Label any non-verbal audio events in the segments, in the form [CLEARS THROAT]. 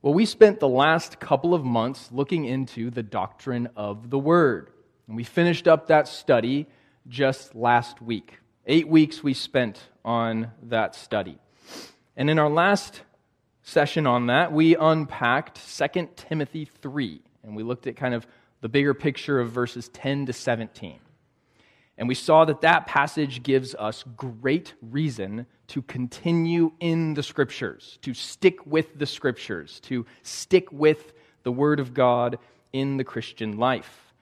Well, we spent the last couple of months looking into the doctrine of the Word. And we finished up that study just last week. Eight weeks we spent on that study. And in our last session on that, we unpacked 2 Timothy 3, and we looked at kind of the bigger picture of verses 10 to 17. And we saw that that passage gives us great reason to continue in the scriptures, to stick with the scriptures, to stick with the word of God in the Christian life.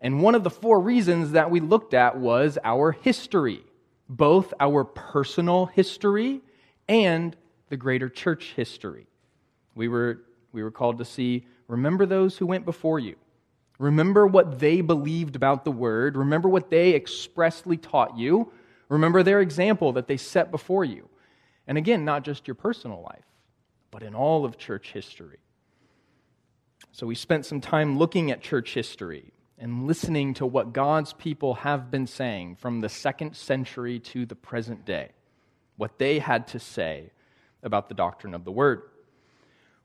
And one of the four reasons that we looked at was our history, both our personal history and the greater church history. We were, we were called to see remember those who went before you. Remember what they believed about the word. Remember what they expressly taught you. Remember their example that they set before you. And again, not just your personal life, but in all of church history. So we spent some time looking at church history and listening to what God's people have been saying from the second century to the present day, what they had to say about the doctrine of the word.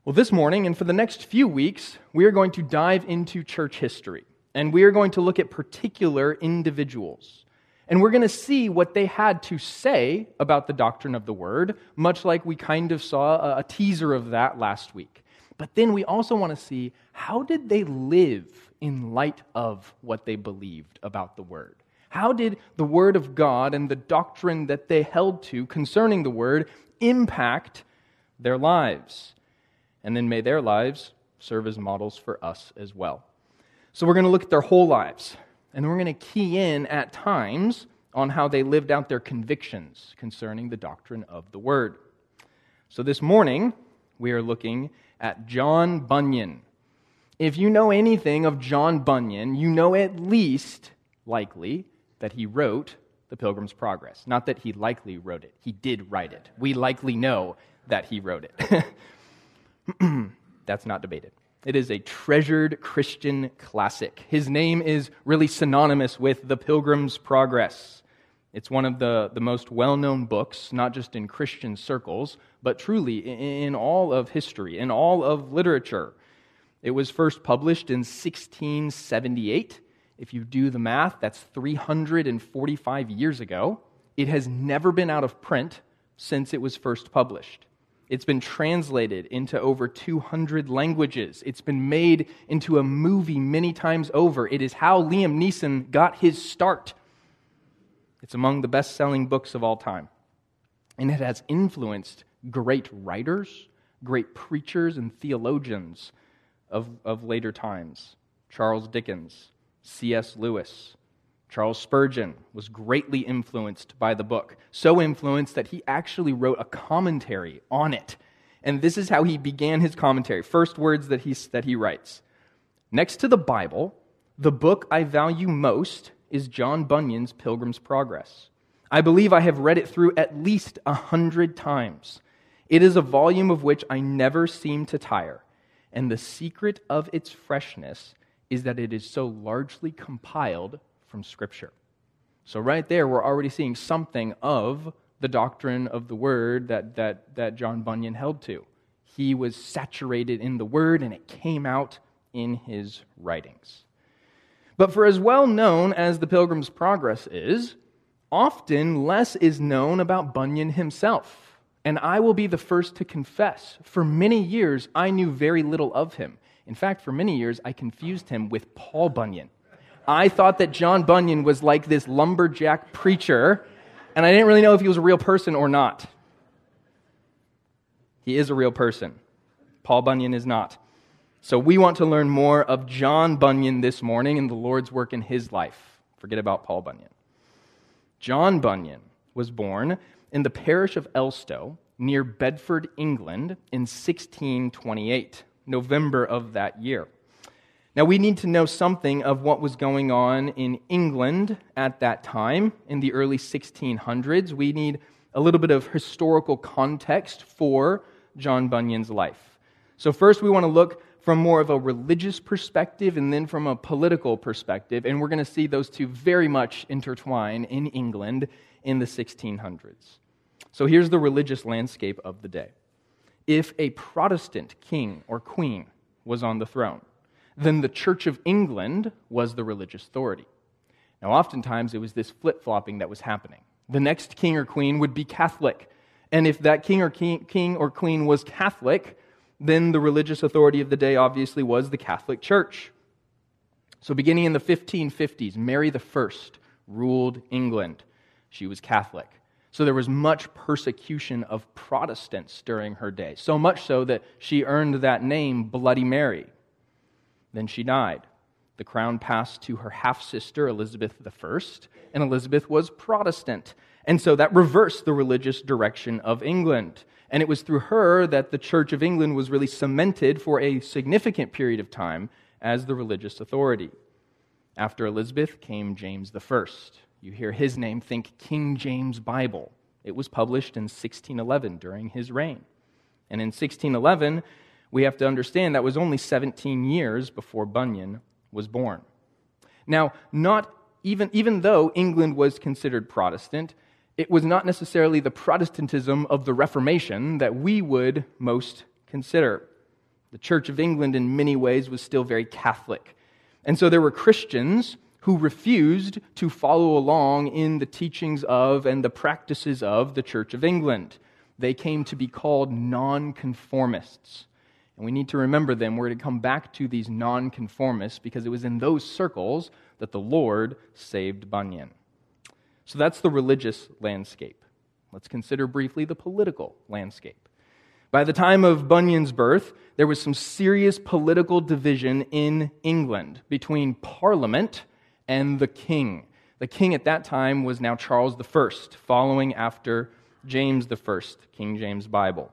Well, this morning and for the next few weeks, we are going to dive into church history. And we are going to look at particular individuals. And we're going to see what they had to say about the doctrine of the word, much like we kind of saw a teaser of that last week. But then we also want to see how did they live in light of what they believed about the word? How did the word of God and the doctrine that they held to concerning the word impact their lives? And then may their lives serve as models for us as well. So we're going to look at their whole lives, and we're going to key in at times on how they lived out their convictions concerning the doctrine of the Word. So this morning, we are looking at John Bunyan. If you know anything of John Bunyan, you know at least, likely, that he wrote The Pilgrim's Progress. Not that he likely wrote it, he did write it. We likely know that he wrote it. [LAUGHS] [CLEARS THROAT] That's not debated. It is a treasured Christian classic. His name is really synonymous with The Pilgrim's Progress. It's one of the, the most well known books, not just in Christian circles, but truly in all of history, in all of literature. It was first published in 1678. If you do the math, that's 345 years ago. It has never been out of print since it was first published. It's been translated into over 200 languages. It's been made into a movie many times over. It is how Liam Neeson got his start. It's among the best selling books of all time. And it has influenced great writers, great preachers, and theologians of, of later times Charles Dickens, C.S. Lewis, Charles Spurgeon was greatly influenced by the book, so influenced that he actually wrote a commentary on it. And this is how he began his commentary. First words that he, that he writes Next to the Bible, the book I value most is John Bunyan's Pilgrim's Progress. I believe I have read it through at least a hundred times. It is a volume of which I never seem to tire, and the secret of its freshness is that it is so largely compiled from Scripture. So, right there, we're already seeing something of the doctrine of the Word that, that, that John Bunyan held to. He was saturated in the Word, and it came out in his writings. But for as well known as the Pilgrim's Progress is, often less is known about Bunyan himself. And I will be the first to confess, for many years I knew very little of him. In fact, for many years I confused him with Paul Bunyan. I thought that John Bunyan was like this lumberjack preacher, and I didn't really know if he was a real person or not. He is a real person. Paul Bunyan is not. So we want to learn more of John Bunyan this morning and the Lord's work in his life. Forget about Paul Bunyan. John Bunyan was born in the parish of Elstow near Bedford, England in 1628, November of that year. Now, we need to know something of what was going on in England at that time, in the early 1600s. We need a little bit of historical context for John Bunyan's life. So, first, we want to look from more of a religious perspective and then from a political perspective, and we're going to see those two very much intertwine in England in the 1600s. So, here's the religious landscape of the day if a Protestant king or queen was on the throne, then the Church of England was the religious authority. Now, oftentimes it was this flip flopping that was happening. The next king or queen would be Catholic. And if that king or, king, king or queen was Catholic, then the religious authority of the day obviously was the Catholic Church. So, beginning in the 1550s, Mary I ruled England. She was Catholic. So, there was much persecution of Protestants during her day, so much so that she earned that name, Bloody Mary. Then she died. The crown passed to her half sister, Elizabeth I, and Elizabeth was Protestant. And so that reversed the religious direction of England. And it was through her that the Church of England was really cemented for a significant period of time as the religious authority. After Elizabeth came James I. You hear his name, think King James Bible. It was published in 1611 during his reign. And in 1611, we have to understand that was only 17 years before Bunyan was born. Now, not even, even though England was considered Protestant, it was not necessarily the Protestantism of the Reformation that we would most consider. The Church of England, in many ways, was still very Catholic. And so there were Christians who refused to follow along in the teachings of and the practices of the Church of England. They came to be called nonconformists. And we need to remember them. We're to come back to these nonconformists because it was in those circles that the Lord saved Bunyan. So that's the religious landscape. Let's consider briefly the political landscape. By the time of Bunyan's birth, there was some serious political division in England between Parliament and the king. The king at that time was now Charles I, following after James I, King James Bible.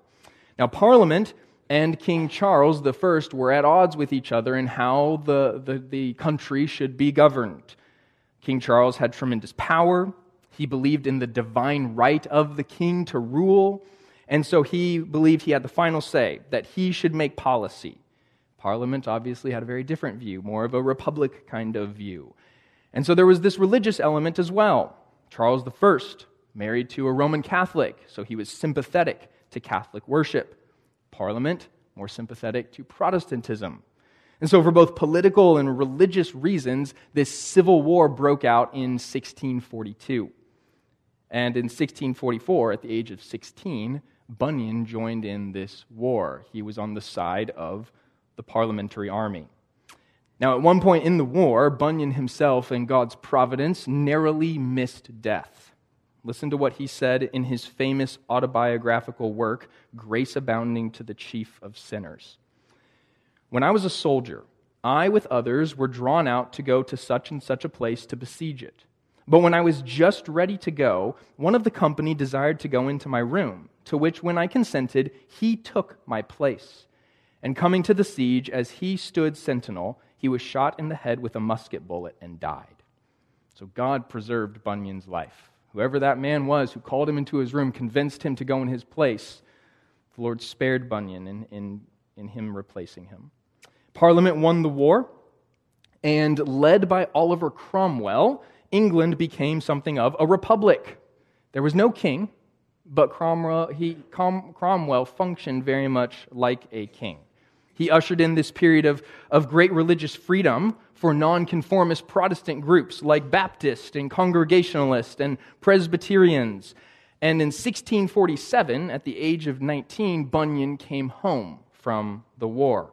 Now, Parliament and King Charles I were at odds with each other in how the, the, the country should be governed. King Charles had tremendous power. He believed in the divine right of the king to rule. And so he believed he had the final say, that he should make policy. Parliament obviously had a very different view, more of a republic kind of view. And so there was this religious element as well. Charles I, married to a Roman Catholic, so he was sympathetic to Catholic worship. Parliament, more sympathetic to Protestantism. And so, for both political and religious reasons, this civil war broke out in 1642. And in 1644, at the age of 16, Bunyan joined in this war. He was on the side of the parliamentary army. Now, at one point in the war, Bunyan himself, in God's providence, narrowly missed death. Listen to what he said in his famous autobiographical work, Grace Abounding to the Chief of Sinners. When I was a soldier, I, with others, were drawn out to go to such and such a place to besiege it. But when I was just ready to go, one of the company desired to go into my room, to which, when I consented, he took my place. And coming to the siege, as he stood sentinel, he was shot in the head with a musket bullet and died. So God preserved Bunyan's life. Whoever that man was who called him into his room convinced him to go in his place. The Lord spared Bunyan in, in, in him replacing him. Parliament won the war, and led by Oliver Cromwell, England became something of a republic. There was no king, but Cromwell, he, Cromwell functioned very much like a king. He ushered in this period of, of great religious freedom for nonconformist Protestant groups like Baptist and Congregationalist and Presbyterians. And in 1647, at the age of 19, Bunyan came home from the war.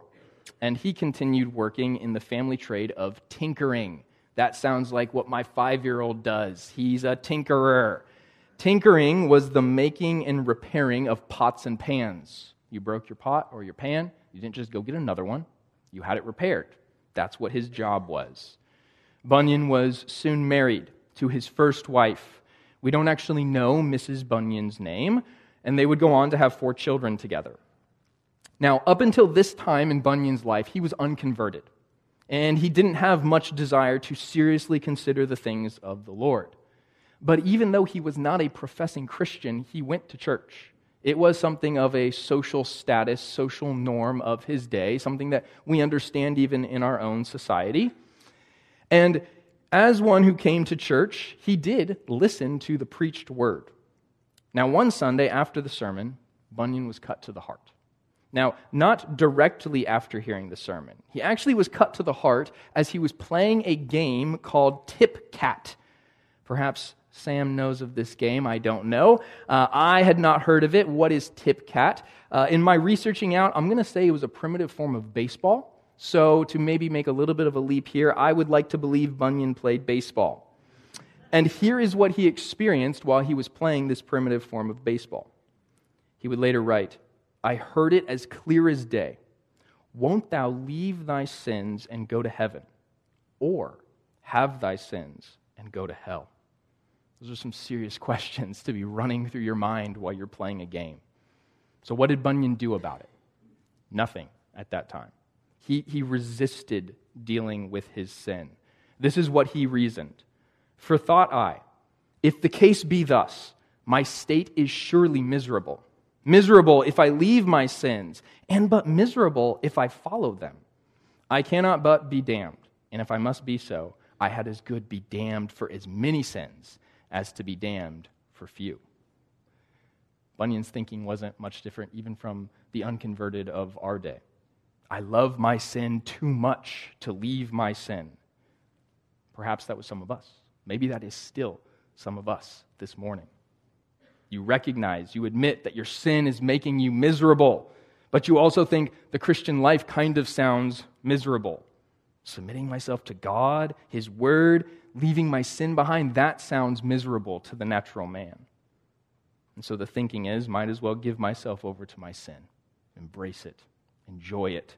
And he continued working in the family trade of tinkering. That sounds like what my five year old does. He's a tinkerer. Tinkering was the making and repairing of pots and pans. You broke your pot or your pan, you didn't just go get another one, you had it repaired. That's what his job was. Bunyan was soon married to his first wife. We don't actually know Mrs. Bunyan's name, and they would go on to have four children together. Now, up until this time in Bunyan's life, he was unconverted, and he didn't have much desire to seriously consider the things of the Lord. But even though he was not a professing Christian, he went to church. It was something of a social status, social norm of his day, something that we understand even in our own society. And as one who came to church, he did listen to the preached word. Now, one Sunday after the sermon, Bunyan was cut to the heart. Now, not directly after hearing the sermon. He actually was cut to the heart as he was playing a game called Tip Cat. Perhaps Sam knows of this game. I don't know. Uh, I had not heard of it. What is Tip Cat? Uh, in my researching out, I'm going to say it was a primitive form of baseball. So, to maybe make a little bit of a leap here, I would like to believe Bunyan played baseball. And here is what he experienced while he was playing this primitive form of baseball. He would later write, I heard it as clear as day. Won't thou leave thy sins and go to heaven? Or have thy sins and go to hell? Those are some serious [LAUGHS] questions to be running through your mind while you're playing a game. So, what did Bunyan do about it? Nothing at that time. He, he resisted dealing with his sin. This is what he reasoned. For thought I, if the case be thus, my state is surely miserable. Miserable if I leave my sins, and but miserable if I follow them. I cannot but be damned, and if I must be so, I had as good be damned for as many sins as to be damned for few. Bunyan's thinking wasn't much different even from the unconverted of our day. I love my sin too much to leave my sin. Perhaps that was some of us. Maybe that is still some of us this morning. You recognize, you admit that your sin is making you miserable, but you also think the Christian life kind of sounds miserable. Submitting myself to God, His Word, leaving my sin behind, that sounds miserable to the natural man. And so the thinking is, might as well give myself over to my sin, embrace it, enjoy it,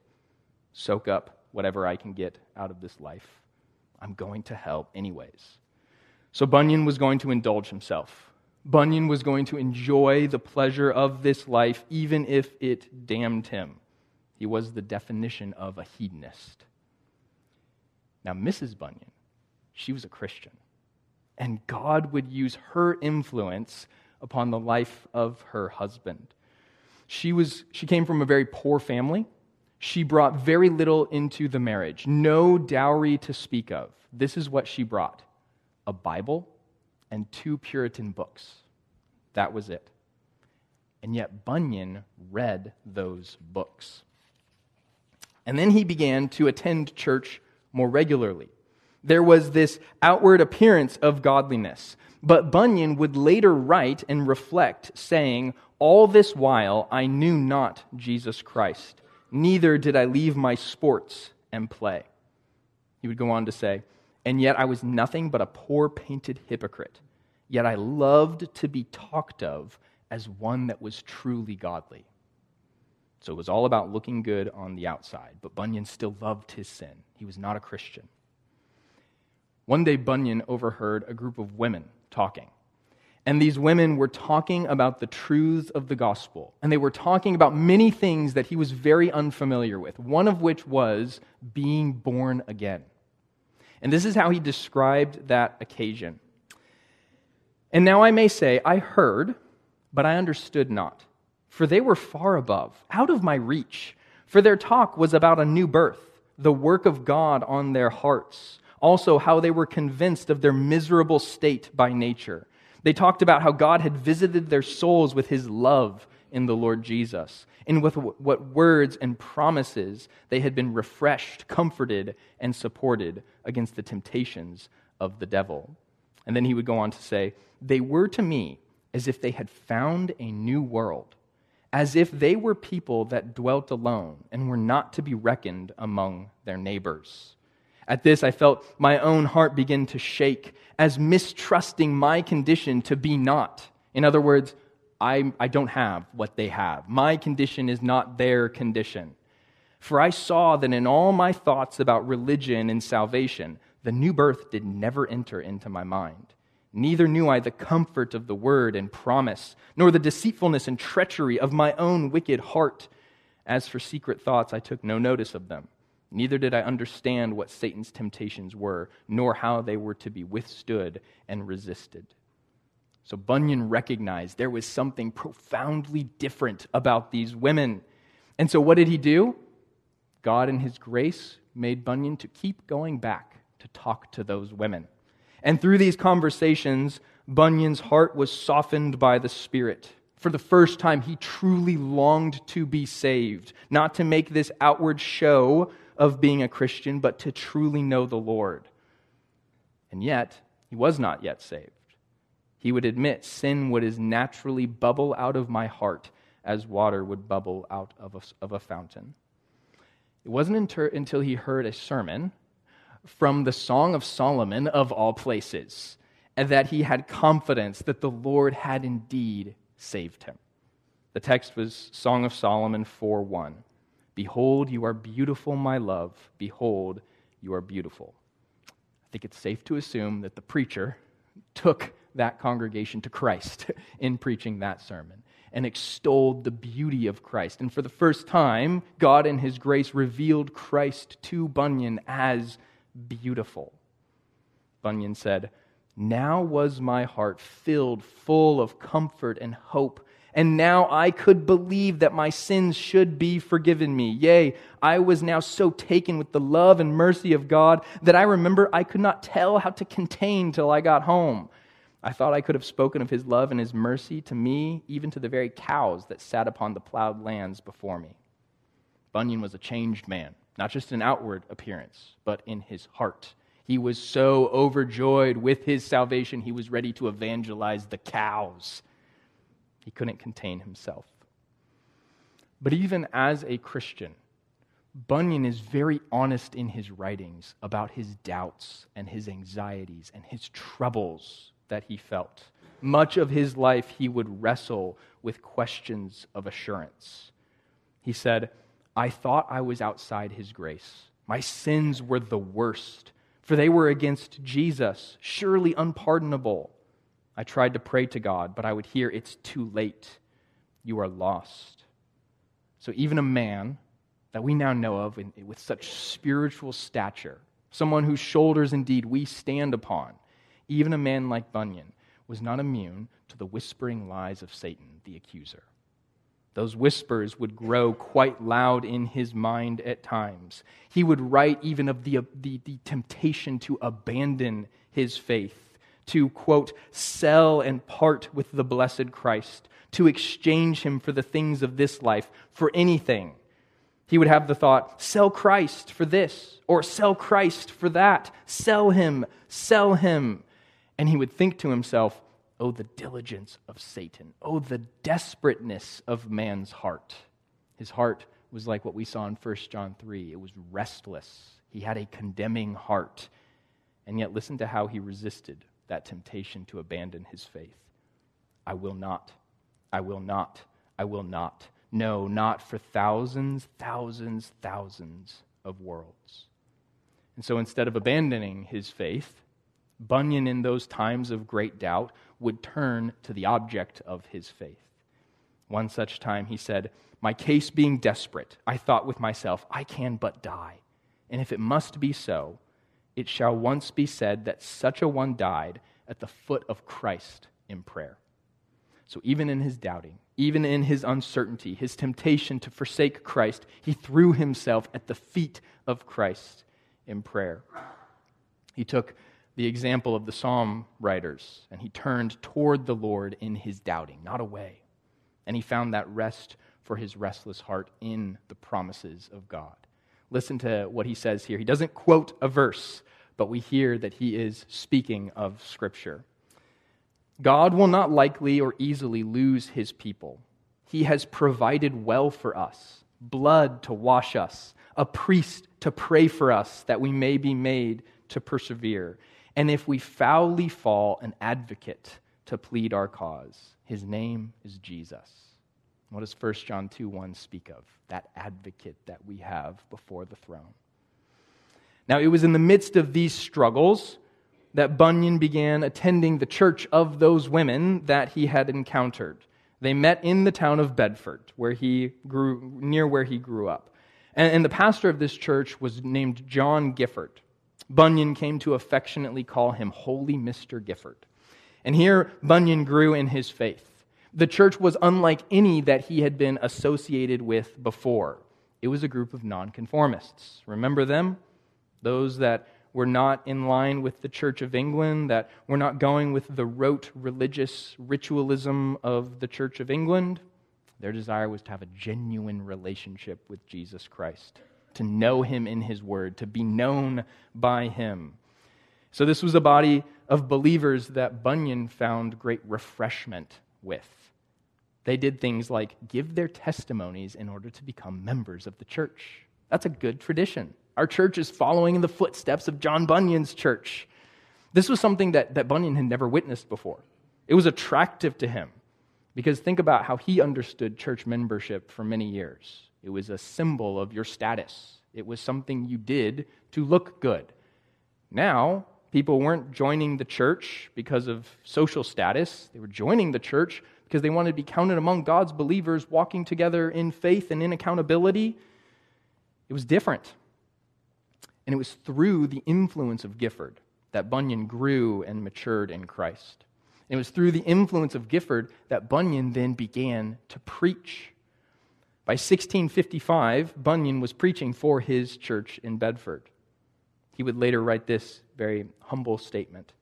soak up whatever I can get out of this life. I'm going to hell anyways. So Bunyan was going to indulge himself. Bunyan was going to enjoy the pleasure of this life, even if it damned him. He was the definition of a hedonist. Now, Mrs. Bunyan, she was a Christian. And God would use her influence upon the life of her husband. She, was, she came from a very poor family she brought very little into the marriage, no dowry to speak of. This is what she brought a Bible and two Puritan books. That was it. And yet, Bunyan read those books. And then he began to attend church more regularly. There was this outward appearance of godliness. But Bunyan would later write and reflect, saying, All this while I knew not Jesus Christ neither did I leave my sports and play. He would go on to say, And yet I was nothing but a poor painted hypocrite. Yet I loved to be talked of as one that was truly godly. So it was all about looking good on the outside, but Bunyan still loved his sin. He was not a Christian. One day, Bunyan overheard a group of women talking. And these women were talking about the truths of the gospel. And they were talking about many things that he was very unfamiliar with, one of which was being born again. And this is how he described that occasion. And now I may say, I heard, but I understood not. For they were far above, out of my reach. For their talk was about a new birth, the work of God on their hearts. Also, how they were convinced of their miserable state by nature they talked about how God had visited their souls with his love in the Lord Jesus, and with what words and promises they had been refreshed, comforted, and supported against the temptations of the devil. And then he would go on to say, They were to me as if they had found a new world, as if they were people that dwelt alone and were not to be reckoned among their neighbors. At this, I felt my own heart begin to shake as mistrusting my condition to be not. In other words, I, I don't have what they have. My condition is not their condition. For I saw that in all my thoughts about religion and salvation, the new birth did never enter into my mind. Neither knew I the comfort of the word and promise, nor the deceitfulness and treachery of my own wicked heart. As for secret thoughts, I took no notice of them Neither did I understand what Satan's temptations were, nor how they were to be withstood and resisted. So Bunyan recognized there was something profoundly different about these women. And so what did he do? God, in his grace, made Bunyan to keep going back to talk to those women. And through these conversations, Bunyan's heart was softened by the Spirit For the first time, he truly longed to be saved, not to make this outward show of being a Christian, but to truly know the Lord. And yet, he was not yet saved. He would admit sin would as naturally bubble out of my heart as water would bubble out of a, of a fountain. It wasn't until, until he heard a sermon from the Song of Solomon, of all places, and that he had confidence that the Lord had indeed saved him. The text was Song of Solomon 4 1. Behold, you are beautiful, my love. Behold, you are beautiful. I think it's safe to assume that the preacher took that congregation to Christ [LAUGHS] in preaching that sermon and extolled the beauty of Christ. And for the first time, God in His grace revealed Christ to Bunyan as beautiful. Bunyan said, Now was my heart filled full of comfort and hope, and now I could believe that my sins should be forgiven me. Yea, I was now so taken with the love and mercy of God that I remember I could not tell how to contain till I got home. I thought I could have spoken of his love and his mercy to me, even to the very cows that sat upon the plowed lands before me. Bunyan was a changed man, not just in outward appearance, but in his heart. He was so overjoyed with his salvation, he was ready to evangelize the cows. He couldn't contain himself. But even as a Christian, Bunyan is very honest in his writings about his doubts and his anxieties and his troubles that he felt. Much of his life, he would wrestle with questions of assurance. He said, I thought I was outside his grace. My sins were the worst, for they were against Jesus, surely unpardonable. I tried to pray to God, but I would hear, It's too late. You are lost. So even a man that we now know of with such spiritual stature, someone whose shoulders indeed we stand upon, even a man like Bunyan was not immune to the whispering lies of Satan, the accuser. Those whispers would grow quite loud in his mind at times. He would write even of the, the, the, temptation to abandon his faith, to, quote, sell and part with the blessed Christ, to exchange him for the things of this life, for anything. He would have the thought, sell Christ for this, or sell Christ for that, sell him, sell him. And he would think to himself, Oh, the diligence of Satan. Oh, the desperateness of man's heart. His heart was like what we saw in 1 John 3 it was restless. He had a condemning heart. And yet, listen to how he resisted that temptation to abandon his faith. I will not. I will not. I will not. No, not for thousands, thousands, thousands of worlds. And so instead of abandoning his faith, Bunyan, in those times of great doubt, would turn to the object of his faith. One such time he said, My case being desperate, I thought with myself, I can but die. And if it must be so, it shall once be said that such a one died at the foot of Christ in prayer. So even in his doubting, even in his uncertainty, his temptation to forsake Christ, he threw himself at the feet of Christ in prayer. He took the example of the psalm writers, and he turned toward the Lord in his doubting, not away. And he found that rest for his restless heart in the promises of God. Listen to what he says here. He doesn't quote a verse, but we hear that he is speaking of Scripture. God will not likely or easily lose his people. He has provided well for us blood to wash us, a priest to pray for us that we may be made to persevere and if we foully fall, an advocate to plead our cause. His name is Jesus. What does 1 John 2 1 speak of? That advocate that we have before the throne. Now, it was in the midst of these struggles that Bunyan began attending the church of those women that he had encountered. They met in the town of Bedford, where he grew, near where he grew up. And, and the pastor of this church was named John Gifford. Bunyan came to affectionately call him Holy Mr. Gifford. And here Bunyan grew in his faith. The church was unlike any that he had been associated with before. It was a group of nonconformists. Remember them? Those that were not in line with the Church of England, that were not going with the rote religious ritualism of the Church of England. Their desire was to have a genuine relationship with Jesus Christ, to know him in his word, to be known by him. So, this was a body of believers that Bunyan found great refreshment with. They did things like give their testimonies in order to become members of the church. That's a good tradition. Our church is following in the footsteps of John Bunyan's church. This was something that, that Bunyan had never witnessed before. It was attractive to him because think about how he understood church membership for many years. It was a symbol of your status, it was something you did to look good. Now, people weren't joining the church because of social status, they were joining the church because they wanted to be counted among God's believers walking together in faith and in accountability. It was different. And it was through the influence of Gifford that Bunyan grew and matured in Christ. It was through the influence of Gifford that Bunyan then began to preach. By 1655, Bunyan was preaching for his church in Bedford. He would later write this very humble statement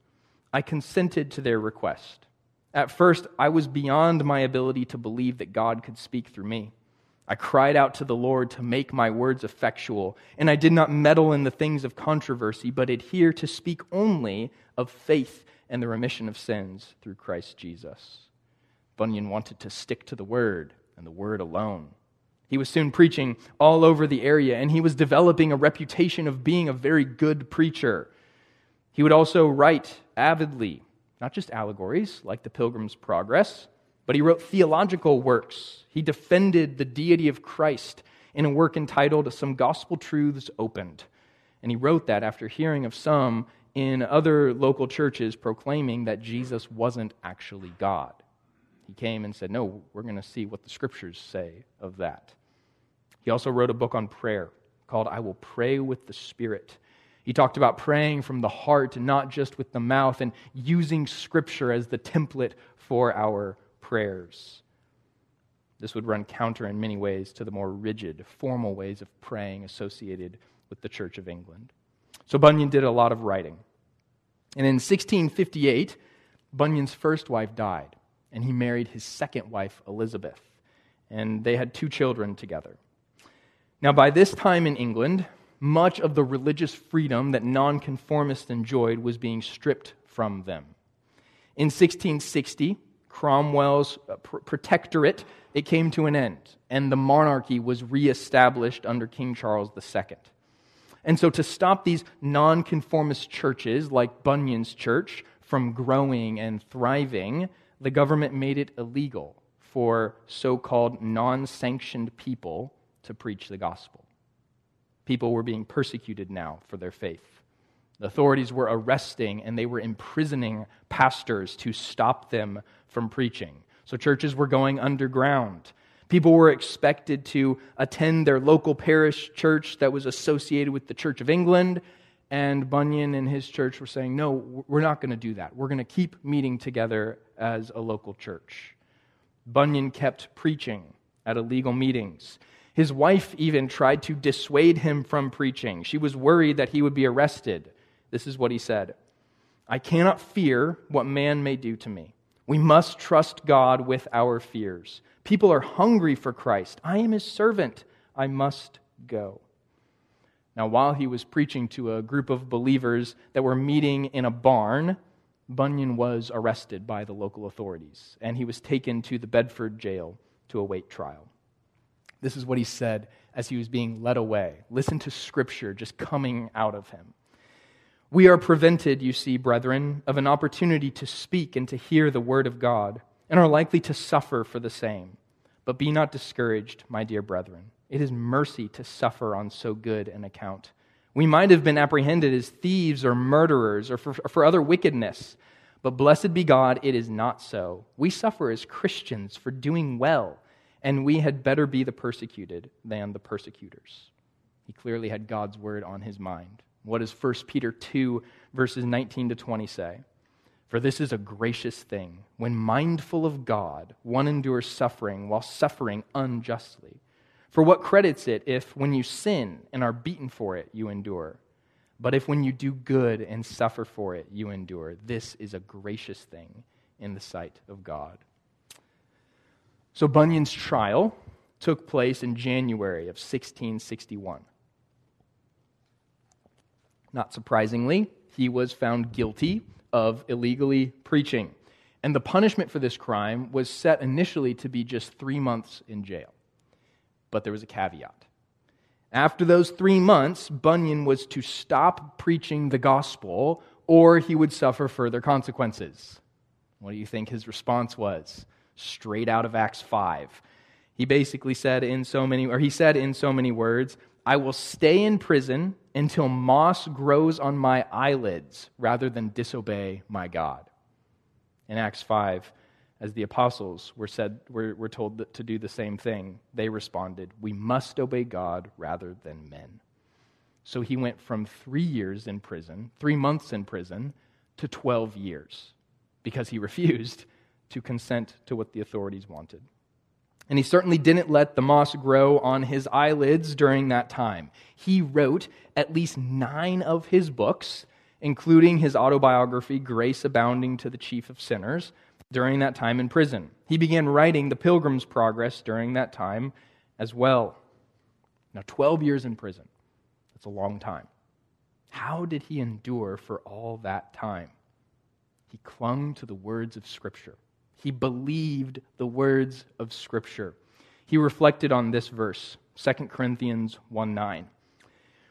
I consented to their request. At first, I was beyond my ability to believe that God could speak through me. I cried out to the Lord to make my words effectual, and I did not meddle in the things of controversy, but adhere to speak only of faith and the remission of sins through Christ Jesus. Bunyan wanted to stick to the word and the word alone. He was soon preaching all over the area, and he was developing a reputation of being a very good preacher. He would also write avidly, not just allegories like the Pilgrim's Progress, but he wrote theological works. He defended the deity of Christ in a work entitled Some Gospel Truths Opened. And he wrote that after hearing of some in other local churches proclaiming that Jesus wasn't actually God. He came and said, No, we're going to see what the scriptures say of that. He also wrote a book on prayer called I Will Pray with the Spirit. He talked about praying from the heart and not just with the mouth and using scripture as the template for our prayers. This would run counter in many ways to the more rigid, formal ways of praying associated with the Church of England. So Bunyan did a lot of writing. And in 1658, Bunyan's first wife died, and he married his second wife, Elizabeth. And they had two children together. Now, by this time in England, much of the religious freedom that nonconformists enjoyed was being stripped from them. In 1660, Cromwell's uh, protectorate, it came to an end, and the monarchy was reestablished under King Charles II. And so, to stop these nonconformist churches like Bunyan's church from growing and thriving, the government made it illegal for so called non sanctioned people to preach the gospel. People were being persecuted now for their faith. The authorities were arresting and they were imprisoning pastors to stop them from preaching. So churches were going underground. People were expected to attend their local parish church that was associated with the Church of England. And Bunyan and his church were saying, no, we're not going to do that. We're going to keep meeting together as a local church. Bunyan kept preaching at illegal meetings. His wife even tried to dissuade him from preaching. She was worried that he would be arrested. This is what he said I cannot fear what man may do to me. We must trust God with our fears. People are hungry for Christ. I am his servant. I must go. Now, while he was preaching to a group of believers that were meeting in a barn, Bunyan was arrested by the local authorities, and he was taken to the Bedford jail to await trial. This is what he said as he was being led away. Listen to scripture just coming out of him. We are prevented, you see, brethren, of an opportunity to speak and to hear the word of God, and are likely to suffer for the same. But be not discouraged, my dear brethren. It is mercy to suffer on so good an account. We might have been apprehended as thieves or murderers or for, for other wickedness, but blessed be God, it is not so. We suffer as Christians for doing well, and we had better be the persecuted than the persecutors. He clearly had God's word on his mind. What does 1 Peter 2, verses 19 to 20 say? For this is a gracious thing. When mindful of God, one endures suffering while suffering unjustly. For what credits it if, when you sin and are beaten for it, you endure? But if when you do good and suffer for it, you endure, this is a gracious thing in the sight of God. So Bunyan's trial took place in January of 1661. Not surprisingly, he was found guilty of illegally preaching. And the punishment for this crime was set initially to be just three months in jail. But there was a caveat. After those three months, Bunyan was to stop preaching the gospel or he would suffer further consequences. What do you think his response was? Straight out of Acts 5. He basically said in so many, or he said in so many words, I will stay in prison until moss grows on my eyelids rather than disobey my God. In Acts 5, as the apostles were, said, were, were told to do the same thing, they responded, We must obey God rather than men. So he went from three years in prison, three months in prison, to 12 years because he [LAUGHS] refused to consent to what the authorities wanted. And he certainly didn't let the moss grow on his eyelids during that time. He wrote at least nine of his books, including his autobiography, Grace Abounding to the Chief of Sinners, during that time in prison. He began writing The Pilgrim's Progress during that time as well. Now, 12 years in prison. That's a long time. How did he endure for all that time? He clung to the words of Scripture. He believed the words of Scripture. He reflected on this verse, 2 Corinthians 1 9.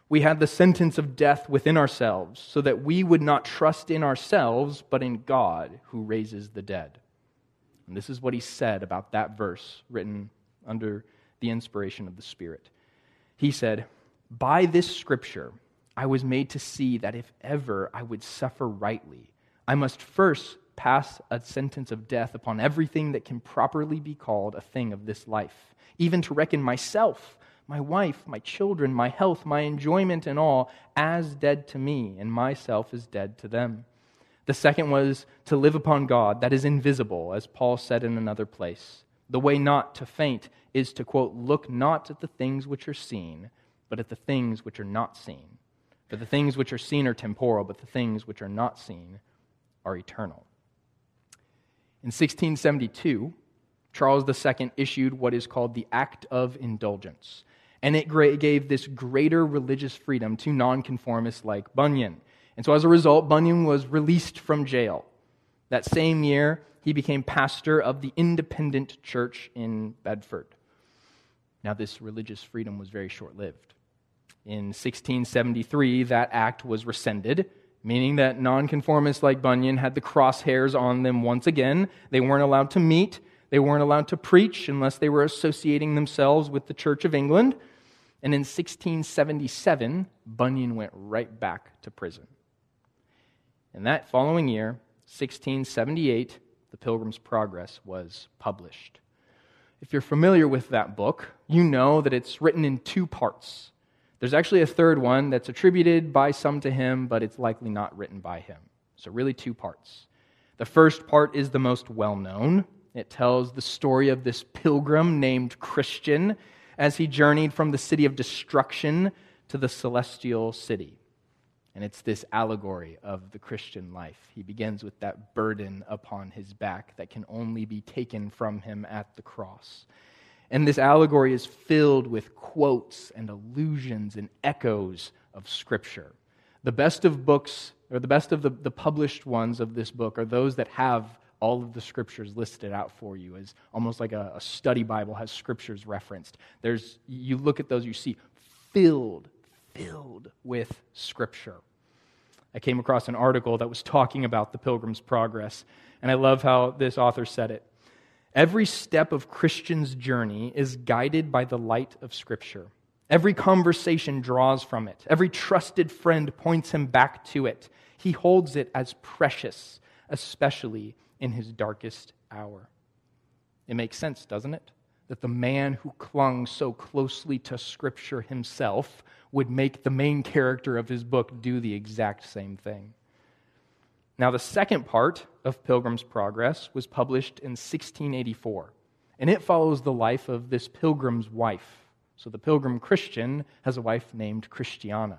We had the sentence of death within ourselves, so that we would not trust in ourselves, but in God who raises the dead. And this is what he said about that verse written under the inspiration of the Spirit. He said, By this scripture I was made to see that if ever I would suffer rightly, I must first pass a sentence of death upon everything that can properly be called a thing of this life, even to reckon myself, my wife, my children, my health, my enjoyment, and all as dead to me, and myself as dead to them. The second was to live upon God, that is invisible, as Paul said in another place. The way not to faint is to, quote, look not at the things which are seen, but at the things which are not seen. For the things which are seen are temporal, but the things which are not seen are eternal. In 1672, Charles II issued what is called the Act of Indulgence, and it gave this greater religious freedom to nonconformists like Bunyan. And so as a result, Bunyan was released from jail. That same year, he became pastor of the Independent Church in Bedford. Now, this religious freedom was very short lived. In 1673, that act was rescinded meaning that nonconformists like Bunyan had the crosshairs on them once again. They weren't allowed to meet, they weren't allowed to preach unless they were associating themselves with the Church of England. And in 1677, Bunyan went right back to prison. In that following year, 1678, The Pilgrim's Progress was published. If you're familiar with that book, you know that it's written in two parts. There's actually a third one that's attributed by some to him, but it's likely not written by him. So, really, two parts. The first part is the most well known. It tells the story of this pilgrim named Christian as he journeyed from the city of destruction to the celestial city. And it's this allegory of the Christian life. He begins with that burden upon his back that can only be taken from him at the cross. And this allegory is filled with quotes and allusions and echoes of Scripture. The best of books, or the best of the, the published ones of this book, are those that have all of the scriptures listed out for you as almost like a, a, study bible has scriptures referenced. There's you look at those you see filled filled with scripture. I came across an article that was talking about the pilgrim's progress and i love how this author said it Every step of Christian's journey is guided by the light of Scripture. Every conversation draws from it. Every trusted friend points him back to it. He holds it as precious, especially in his darkest hour. It makes sense, doesn't it? That the man who clung so closely to Scripture himself would make the main character of his book do the exact same thing. Now, the second part of Pilgrim's Progress was published in 1684, and it follows the life of this pilgrim's wife. So, the pilgrim Christian has a wife named Christiana.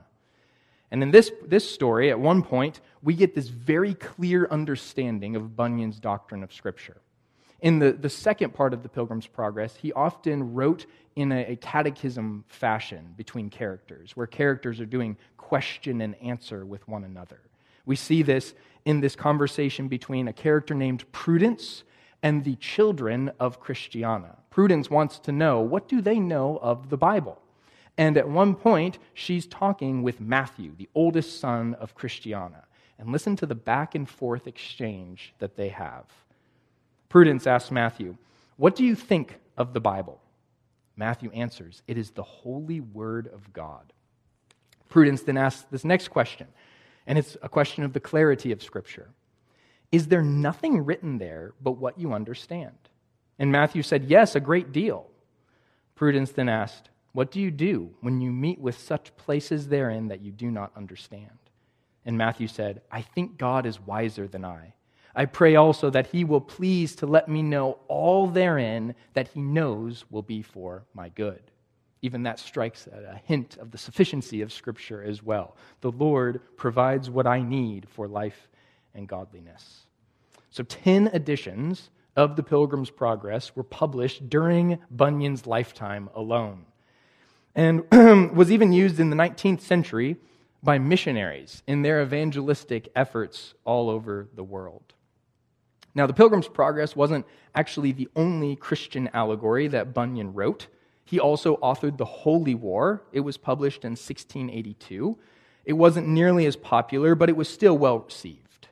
And in this, this story, at one point, we get this very clear understanding of Bunyan's doctrine of Scripture. In the, the second part of the Pilgrim's Progress, he often wrote in a, a catechism fashion between characters, where characters are doing question and answer with one another. We see this in this conversation between a character named Prudence and the children of Christiana. Prudence wants to know what do they know of the Bible? And at one point, she's talking with Matthew, the oldest son of Christiana. And listen to the back and forth exchange that they have. Prudence asks Matthew, What do you think of the Bible? Matthew answers, It is the holy word of God. Prudence then asks this next question, and it's a question of the clarity of Scripture. Is there nothing written there but what you understand? And Matthew said, Yes, a great deal. Prudence then asked, What do you do when you meet with such places therein that you do not understand? And Matthew said, I think God is wiser than I. I pray also that he will please to let me know all therein that he knows will be for my good. Even that strikes a hint of the sufficiency of Scripture as well. The Lord provides what I need for life and godliness. So, 10 editions of the Pilgrim's Progress were published during Bunyan's lifetime alone, and [CLEARS THROAT] was even used in the 19th century by missionaries in their evangelistic efforts all over the world. Now, the Pilgrim's Progress wasn't actually the only Christian allegory that Bunyan wrote. He also authored The Holy War. It was published in 1682. It wasn't nearly as popular, but it was still well received.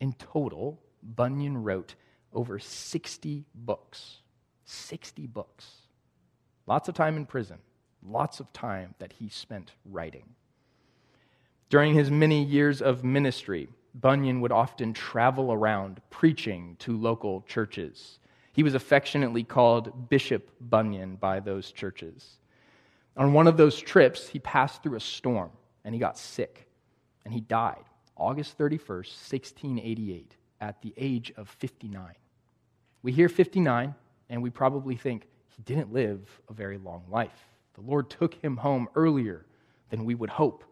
In total, Bunyan wrote over 60 books. 60 books. Lots of time in prison, lots of time that he spent writing. During his many years of ministry, Bunyan would often travel around preaching to local churches. He was affectionately called Bishop Bunyan by those churches. On one of those trips, he passed through a storm and he got sick and he died August 31st, 1688, at the age of 59. We hear 59 and we probably think he didn't live a very long life. The Lord took him home earlier than we would hope.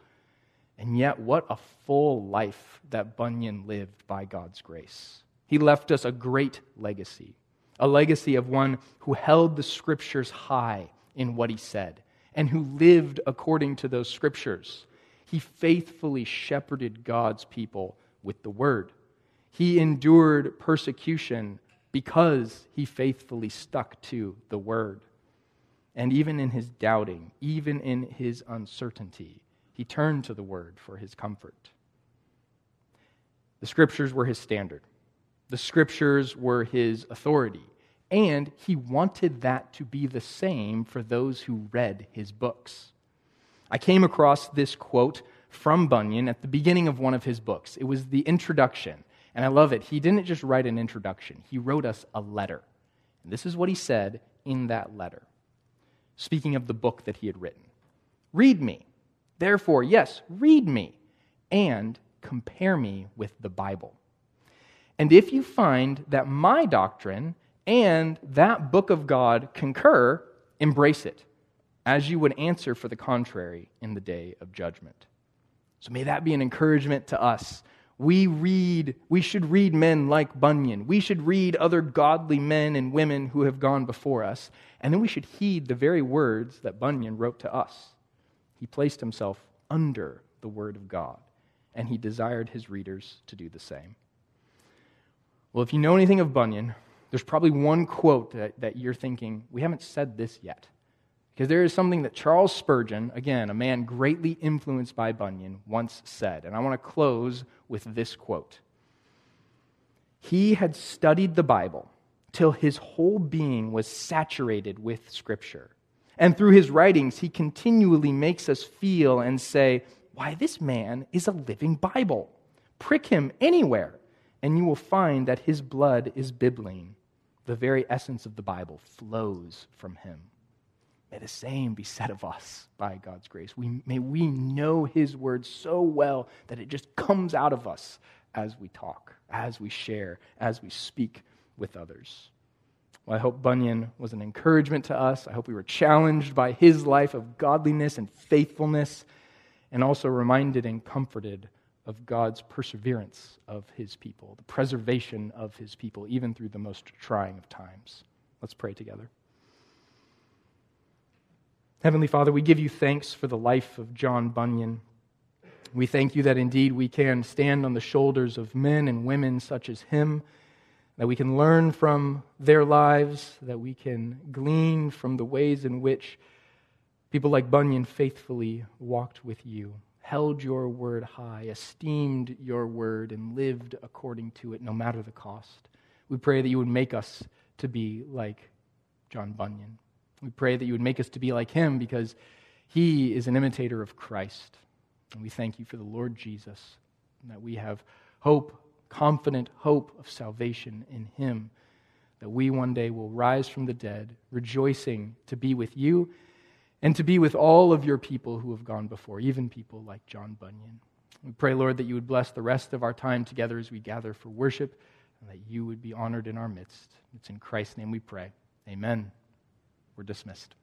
And yet, what a full life that Bunyan lived by God's grace. He left us a great legacy, a legacy of one who held the scriptures high in what he said and who lived according to those scriptures. He faithfully shepherded God's people with the word. He endured persecution because he faithfully stuck to the word. And even in his doubting, even in his uncertainty, he turned to the word for his comfort. The scriptures were his standard, the scriptures were his authority, and he wanted that to be the same for those who read his books. I came across this quote from Bunyan at the beginning of one of his books. It was the introduction, and I love it. He didn't just write an introduction, he wrote us a letter. And this is what he said in that letter, speaking of the book that he had written Read me Therefore, yes, read me and compare me with the Bible. And if you find that my doctrine and that book of God concur, embrace it, as you would answer for the contrary in the day of judgment. So may that be an encouragement to us. We read, we should read men like Bunyan. We should read other godly men and women who have gone before us. And then we should heed the very words that Bunyan wrote to us. He placed himself under the Word of God, and he desired his readers to do the same. Well, if you know anything of Bunyan, there's probably one quote that, that you're thinking, we haven't said this yet. Because there is something that Charles Spurgeon, again, a man greatly influenced by Bunyan, once said. And I want to close with this quote He had studied the Bible till his whole being was saturated with Scripture. And through his writings, he continually makes us feel and say, Why, this man is a living Bible. Prick him anywhere, and you will find that his blood is bibline. The very essence of the Bible flows from him. May the same be said of us by God's grace. We, may we know his word so well that it just comes out of us as we talk, as we share, as we speak with others. Well, I hope Bunyan was an encouragement to us. I hope we were challenged by his life of godliness and faithfulness. and also reminded and comforted of God's perseverance of his people, the preservation of his people, even through the most trying of times. Let's pray together. Heavenly Father, we give you thanks for the life of John Bunyan. We thank you that indeed we can stand on the shoulders of men and women such as him, that we can learn from their lives, that we can glean from the ways in which people like Bunyan faithfully walked with you, held your word high, esteemed your word, and lived according to it, no matter the cost. We pray that you would make us to be like John Bunyan. We pray that you would make us to be like him because he is an imitator of Christ. And we thank you for the Lord Jesus, that we have hope, confident hope of salvation in him, that we one day will rise from the dead, rejoicing to be with you and to be with all of your people who have gone before, even people like John Bunyan. We pray, Lord, that you would bless the rest of our time together as we gather for worship, and that you would be honored in our midst. It's in Christ's name we pray. Amen. We're dismissed.